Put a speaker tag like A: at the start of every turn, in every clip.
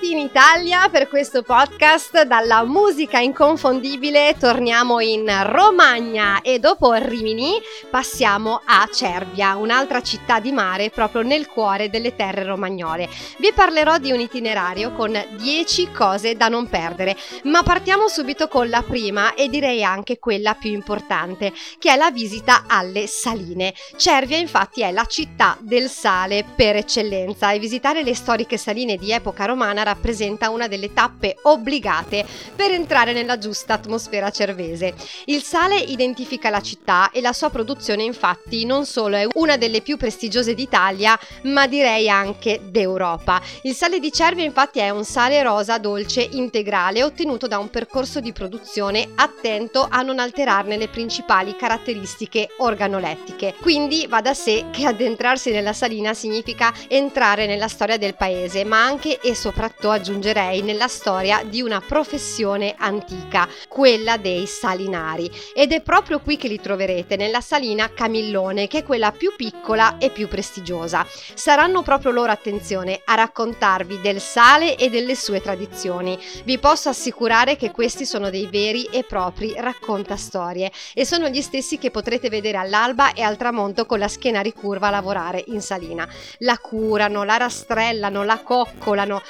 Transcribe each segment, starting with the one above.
A: Bentornati in Italia per questo podcast. Dalla musica inconfondibile torniamo in Romagna e dopo Rimini passiamo a Cervia, un'altra città di mare proprio nel cuore delle terre romagnole. Vi parlerò di un itinerario con 10 cose da non perdere, ma partiamo subito con la prima e direi anche quella più importante, che è la visita alle saline. Cervia infatti è la città del sale per eccellenza e visitare le storiche saline di epoca romana rappresenta una delle tappe obbligate per entrare nella giusta atmosfera cervese. Il sale identifica la città e la sua produzione infatti non solo è una delle più prestigiose d'Italia, ma direi anche d'Europa. Il sale di Cervia infatti è un sale rosa dolce integrale ottenuto da un percorso di produzione attento a non alterarne le principali caratteristiche organolettiche. Quindi va da sé che addentrarsi nella salina significa entrare nella storia del paese, ma anche e soprattutto soprattutto aggiungerei nella storia di una professione antica, quella dei salinari. Ed è proprio qui che li troverete, nella salina Camillone, che è quella più piccola e più prestigiosa. Saranno proprio loro, attenzione, a raccontarvi del sale e delle sue tradizioni. Vi posso assicurare che questi sono dei veri e propri raccontastorie e sono gli stessi che potrete vedere all'alba e al tramonto con la schiena ricurva a lavorare in salina. La curano, la rastrellano, la coccolano,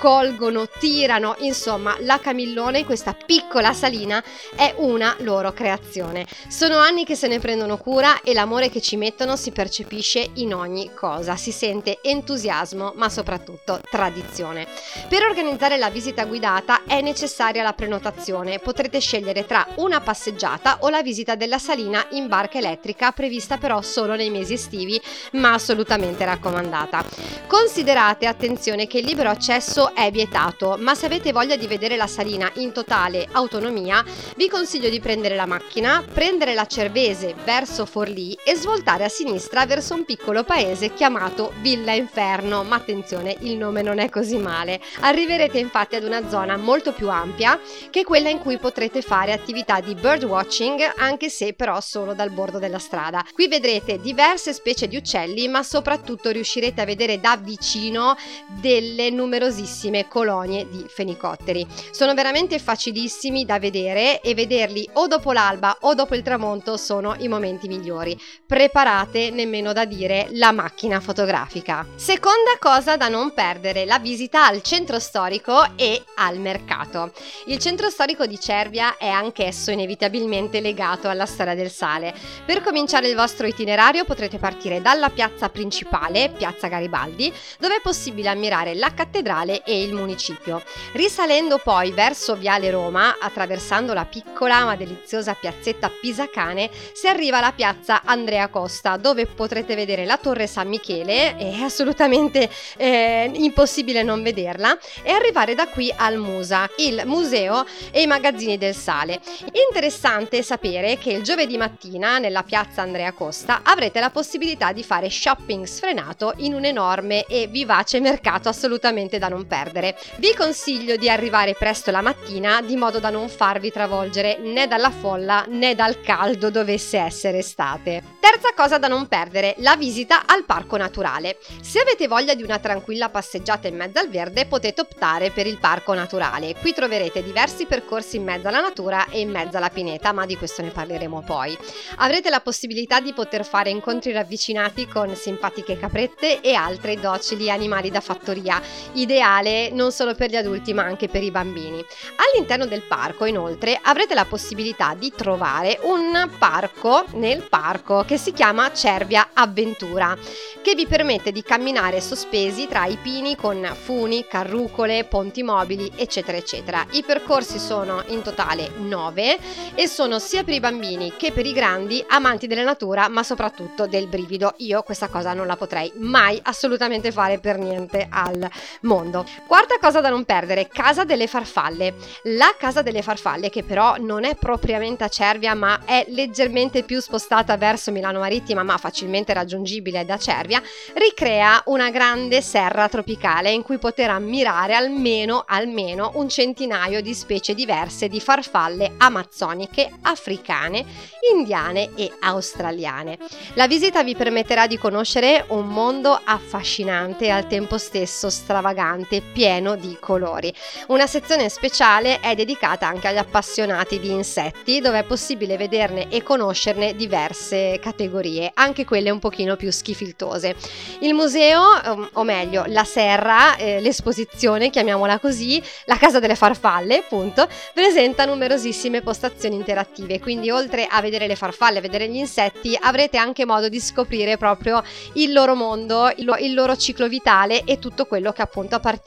A: raccolgono, tirano, insomma la Camillone, questa piccola salina, è una loro creazione. Sono anni che se ne prendono cura e l'amore che ci mettono si percepisce in ogni cosa, si sente entusiasmo ma soprattutto tradizione. Per organizzare la visita guidata è necessaria la prenotazione, potrete scegliere tra una passeggiata o la visita della salina in barca elettrica prevista però solo nei mesi estivi ma assolutamente raccomandata. Considerate attenzione che il libero accesso l'accesso è vietato, ma se avete voglia di vedere la salina in totale autonomia, vi consiglio di prendere la macchina, prendere la Cervese verso Forlì e svoltare a sinistra verso un piccolo paese chiamato Villa Inferno, ma attenzione, il nome non è così male. Arriverete infatti ad una zona molto più ampia che quella in cui potrete fare attività di birdwatching, anche se però solo dal bordo della strada. Qui vedrete diverse specie di uccelli, ma soprattutto riuscirete a vedere da vicino delle numerosissime numerosissime colonie di fenicotteri. Sono veramente facilissimi da vedere e vederli o dopo l'alba o dopo il tramonto sono i momenti migliori. Preparate nemmeno da dire la macchina fotografica. Seconda cosa da non perdere, la visita al centro storico e al mercato. Il centro storico di Cervia è anch'esso inevitabilmente legato alla storia del sale. Per cominciare il vostro itinerario potrete partire dalla piazza principale, Piazza Garibaldi, dove è possibile ammirare la cattedrale capitale e il municipio. Risalendo poi verso Viale Roma, attraversando la piccola ma deliziosa piazzetta Pisacane, si arriva alla piazza Andrea Costa, dove potrete vedere la Torre San Michele, è assolutamente eh, impossibile non vederla, e arrivare da qui al Musa, il museo e i magazzini del sale. Interessante sapere che il giovedì mattina nella piazza Andrea Costa avrete la possibilità di fare shopping sfrenato in un enorme e vivace mercato assolutamente da non non perdere. Vi consiglio di arrivare presto la mattina di modo da non farvi travolgere né dalla folla né dal caldo dovesse essere estate. Terza cosa da non perdere, la visita al parco naturale. Se avete voglia di una tranquilla passeggiata in mezzo al verde potete optare per il parco naturale. Qui troverete diversi percorsi in mezzo alla natura e in mezzo alla pineta, ma di questo ne parleremo poi. Avrete la possibilità di poter fare incontri ravvicinati con simpatiche caprette e altri docili animali da fattoria, ideali ideale non solo per gli adulti ma anche per i bambini. All'interno del parco inoltre avrete la possibilità di trovare un parco nel parco che si chiama Cervia Avventura che vi permette di camminare sospesi tra i pini con funi, carrucole, ponti mobili eccetera eccetera. I percorsi sono in totale 9 e sono sia per i bambini che per i grandi amanti della natura ma soprattutto del brivido. Io questa cosa non la potrei mai assolutamente fare per niente al mondo. Quarta cosa da non perdere, Casa delle Farfalle. La Casa delle Farfalle, che però non è propriamente a Cervia, ma è leggermente più spostata verso Milano Marittima, ma facilmente raggiungibile da Cervia, ricrea una grande serra tropicale in cui poter ammirare almeno, almeno un centinaio di specie diverse di farfalle amazzoniche, africane, indiane e australiane. La visita vi permetterà di conoscere un mondo affascinante e al tempo stesso stravagante, pieno di colori. Una sezione speciale è dedicata anche agli appassionati di insetti, dove è possibile vederne e conoscerne diverse categorie, anche quelle un pochino più schifiltose. Il museo, ehm, o meglio, la serra, eh, l'esposizione, chiamiamola così, la casa delle farfalle, appunto, presenta numerosissime postazioni interattive, quindi oltre a vedere le farfalle, vedere gli insetti, avrete anche modo di scoprire proprio il loro mondo, il loro ciclo vitale e tutto quello che appunto appartiene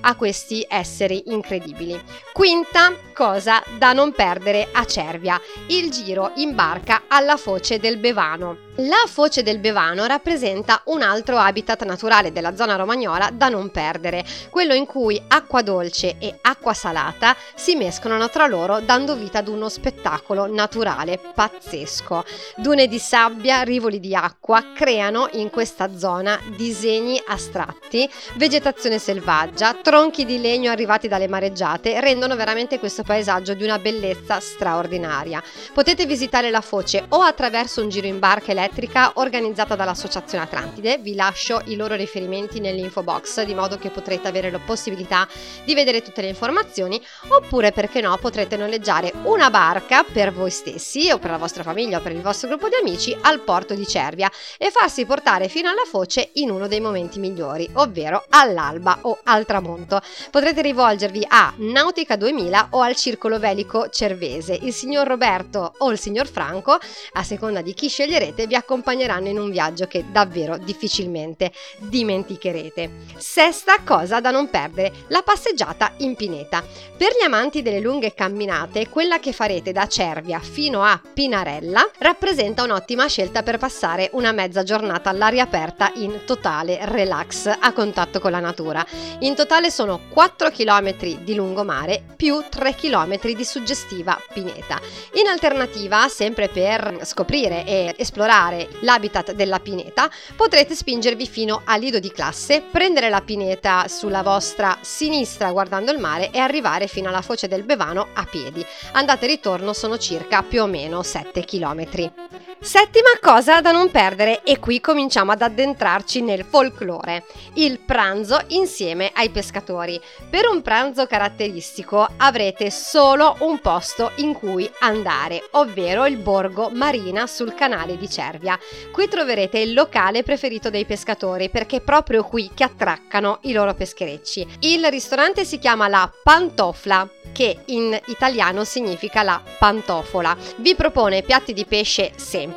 A: a questi esseri incredibili. Quinta cosa da non perdere a Cervia, il giro in barca alla foce del Bevano. La foce del Bevano rappresenta un altro habitat naturale della zona romagnola da non perdere, quello in cui acqua dolce e acqua salata si mescolano tra loro dando vita ad uno spettacolo naturale pazzesco. Dune di sabbia, rivoli di acqua creano in questa zona disegni astratti, vegetazione selvaggia, tronchi di legno arrivati dalle mareggiate rendono veramente questo paesaggio di una bellezza straordinaria. Potete visitare la foce o attraverso un giro in barca elettrica elettrica organizzata dall'Associazione Atlantide. Vi lascio i loro riferimenti nell'info box di modo che potrete avere la possibilità di vedere tutte le informazioni oppure perché no potrete noleggiare una barca per voi stessi o per la vostra famiglia o per il vostro gruppo di amici al porto di Cervia e farsi portare fino alla foce in uno dei momenti migliori, ovvero all'alba o al tramonto. Potrete rivolgervi a Nautica 2000 o al Circolo Velico Cervese. Il signor Roberto o il signor Franco, a seconda di chi sceglierete, vi accompagneranno in un viaggio che davvero difficilmente dimenticherete. Sesta cosa da non perdere, la passeggiata in pineta. Per gli amanti delle lunghe camminate, quella che farete da Cervia fino a Pinarella rappresenta un'ottima scelta per passare una mezza giornata all'aria aperta in totale relax a contatto con la natura. In totale sono 4 km di lungomare più 3 km di suggestiva pineta. In alternativa, sempre per scoprire e esplorare visitare l'habitat della pineta, potrete spingervi fino al lido di classe, prendere la pineta sulla vostra sinistra guardando il mare e arrivare fino alla foce del Bevano a piedi. Andate e ritorno sono circa più o meno 7 km. Settima cosa da non perdere e qui cominciamo ad addentrarci nel folklore, il pranzo insieme ai pescatori. Per un pranzo caratteristico avrete solo un posto in cui andare, ovvero il borgo Marina sul canale di Cervia. Qui troverete il locale preferito dei pescatori perché è proprio qui che attraccano i loro pescherecci. Il ristorante si chiama la Pantofla che in italiano significa la pantofola. Vi propone piatti di pesce semplici,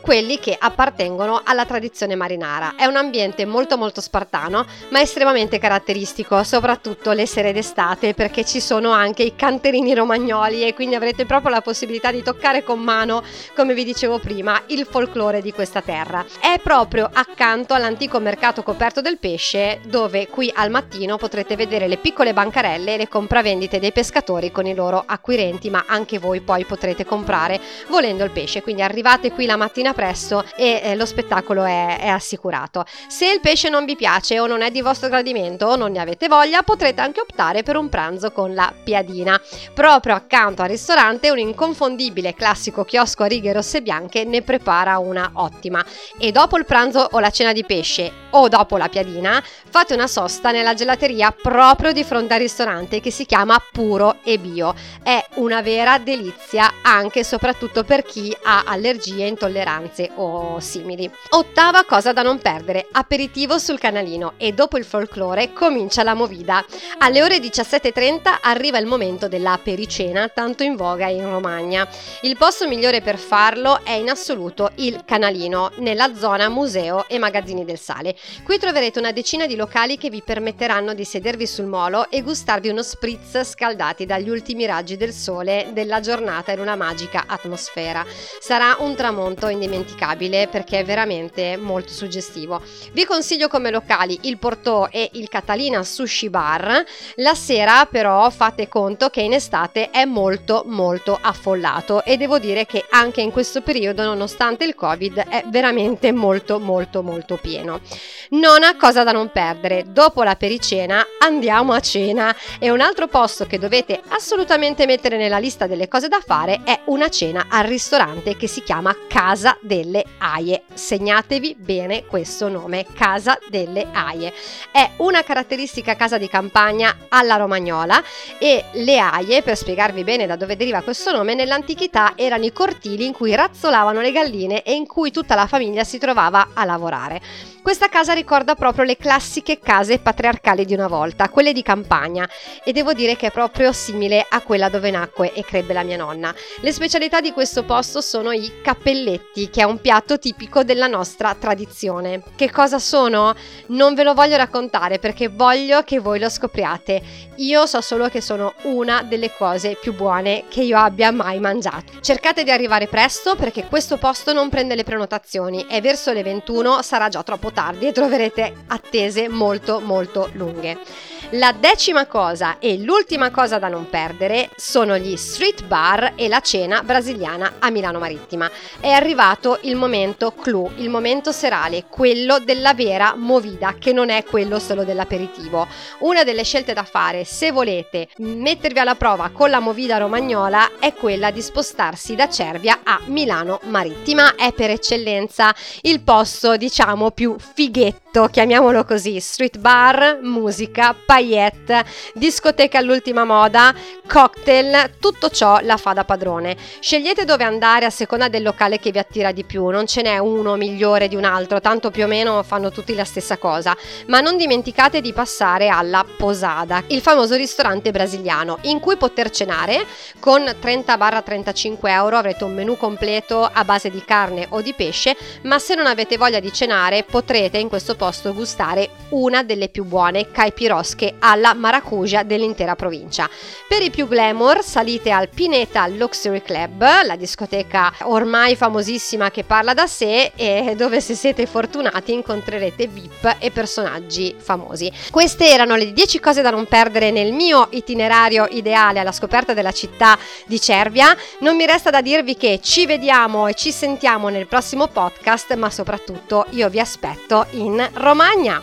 A: quelli che appartengono alla tradizione marinara. È un ambiente molto molto spartano, ma estremamente caratteristico, soprattutto le sere d'estate, perché ci sono anche i canterini romagnoli e quindi avrete proprio la possibilità di toccare con mano, come vi dicevo prima, il folklore di questa terra. È proprio accanto all'antico mercato coperto del pesce, dove qui al mattino potrete vedere le piccole bancarelle e le compravendite dei pescatori con i loro acquirenti, ma anche voi poi potrete comprare volendo il pesce. Quindi arrivate qui la mattina presto e eh, lo spettacolo è, è assicurato. Se il pesce non vi piace o non è di vostro gradimento o non ne avete voglia, potrete anche optare per un pranzo con la piadina. Proprio accanto al ristorante un inconfondibile classico chiosco a righe rosse e bianche ne prepara una ottima. E dopo il pranzo o la cena di pesce o dopo la piadina, fate una sosta nella gelateria proprio di fronte al ristorante che si chiama Puro e Bio. È una vera delizia anche e soprattutto per chi ha allergie allergie, intolleranze o simili. Ottava cosa da non perdere, aperitivo sul canalino e dopo il folklore comincia la movida. Alle ore 17.30 arriva il momento della pericena, tanto in voga in Romagna. Il posto migliore per farlo è in assoluto il canalino, nella zona museo e magazzini del sale. Qui troverete una decina di locali che vi permetteranno di sedervi sul molo e gustarvi uno spritz scaldati dagli ultimi raggi del sole della giornata in una magica atmosfera. Sarà un tramonto indimenticabile perché è veramente molto suggestivo. Vi consiglio come locali il Portò e il Catalina Sushi Bar. La sera però fate conto che in estate è molto molto affollato e devo dire che anche in questo periodo nonostante il Covid è veramente molto molto molto pieno. Nona cosa da non perdere, dopo la pericena andiamo a cena e un altro posto che dovete assolutamente mettere nella lista delle cose da fare è una cena al ristorante che si chiama Casa delle Aie. Segnatevi bene questo nome, Casa delle Aie. È una caratteristica casa di campagna alla romagnola e le aie, per spiegarvi bene da dove deriva questo nome, nell'antichità erano i cortili in cui razzolavano le galline e in cui tutta la famiglia si trovava a lavorare. Questa casa ricorda proprio le classiche case patriarcali di una volta, quelle di campagna, e devo dire che è proprio simile a quella dove nacque e crebbe la mia nonna. Le specialità di questo posto sono i cappelletti, che è un piatto tipico della nostra tradizione. Che cosa sono? Non ve lo voglio raccontare perché voglio che voi lo scopriate. Io so solo che sono una delle cose più buone che io abbia mai mangiato. Cercate di arrivare presto perché questo posto non prende le prenotazioni e verso le 21 sarà già troppo tardi e troverete attese molto molto lunghe. La decima cosa e l'ultima cosa da non perdere sono gli street bar e la cena brasiliana a Milano Marittima. È arrivato il momento clou, il momento serale, quello della vera movida, che non è quello solo dell'aperitivo. Una delle scelte da fare se volete mettervi alla prova con la movida romagnola è quella di spostarsi da Cervia a Milano Marittima. È per eccellenza il posto, diciamo, più fighetto, chiamiamolo così, street bar, musica, paillette, discoteche all'ultima moda, cocktail, tutto ciò la fa da padrone. Scegliete dove andare a seconda del locale che vi attira di più, non ce n'è uno migliore di un altro, tanto più o meno fanno tutti la stessa cosa, ma non dimenticate di passare alla Posada, il famoso ristorante brasiliano, in cui poter cenare con 30-35 euro avrete un menù completo a base di carne o di pesce, ma se non avete voglia di cenare potrete in questo posto gustare una delle più buone caipirosche alla maracuja dell'intera provincia. Per i più glamour salite al Pineta Luxury Club, la discoteca ormai famosissima che parla da sé e dove se siete fortunati incontrerete VIP e personaggi famosi. Queste erano le 10 cose da non perdere nel mio itinerario ideale alla scoperta della città di Cervia. Non mi resta da dirvi che ci vediamo e ci sentiamo nel prossimo podcast, ma soprattutto io vi aspetto in Romagna.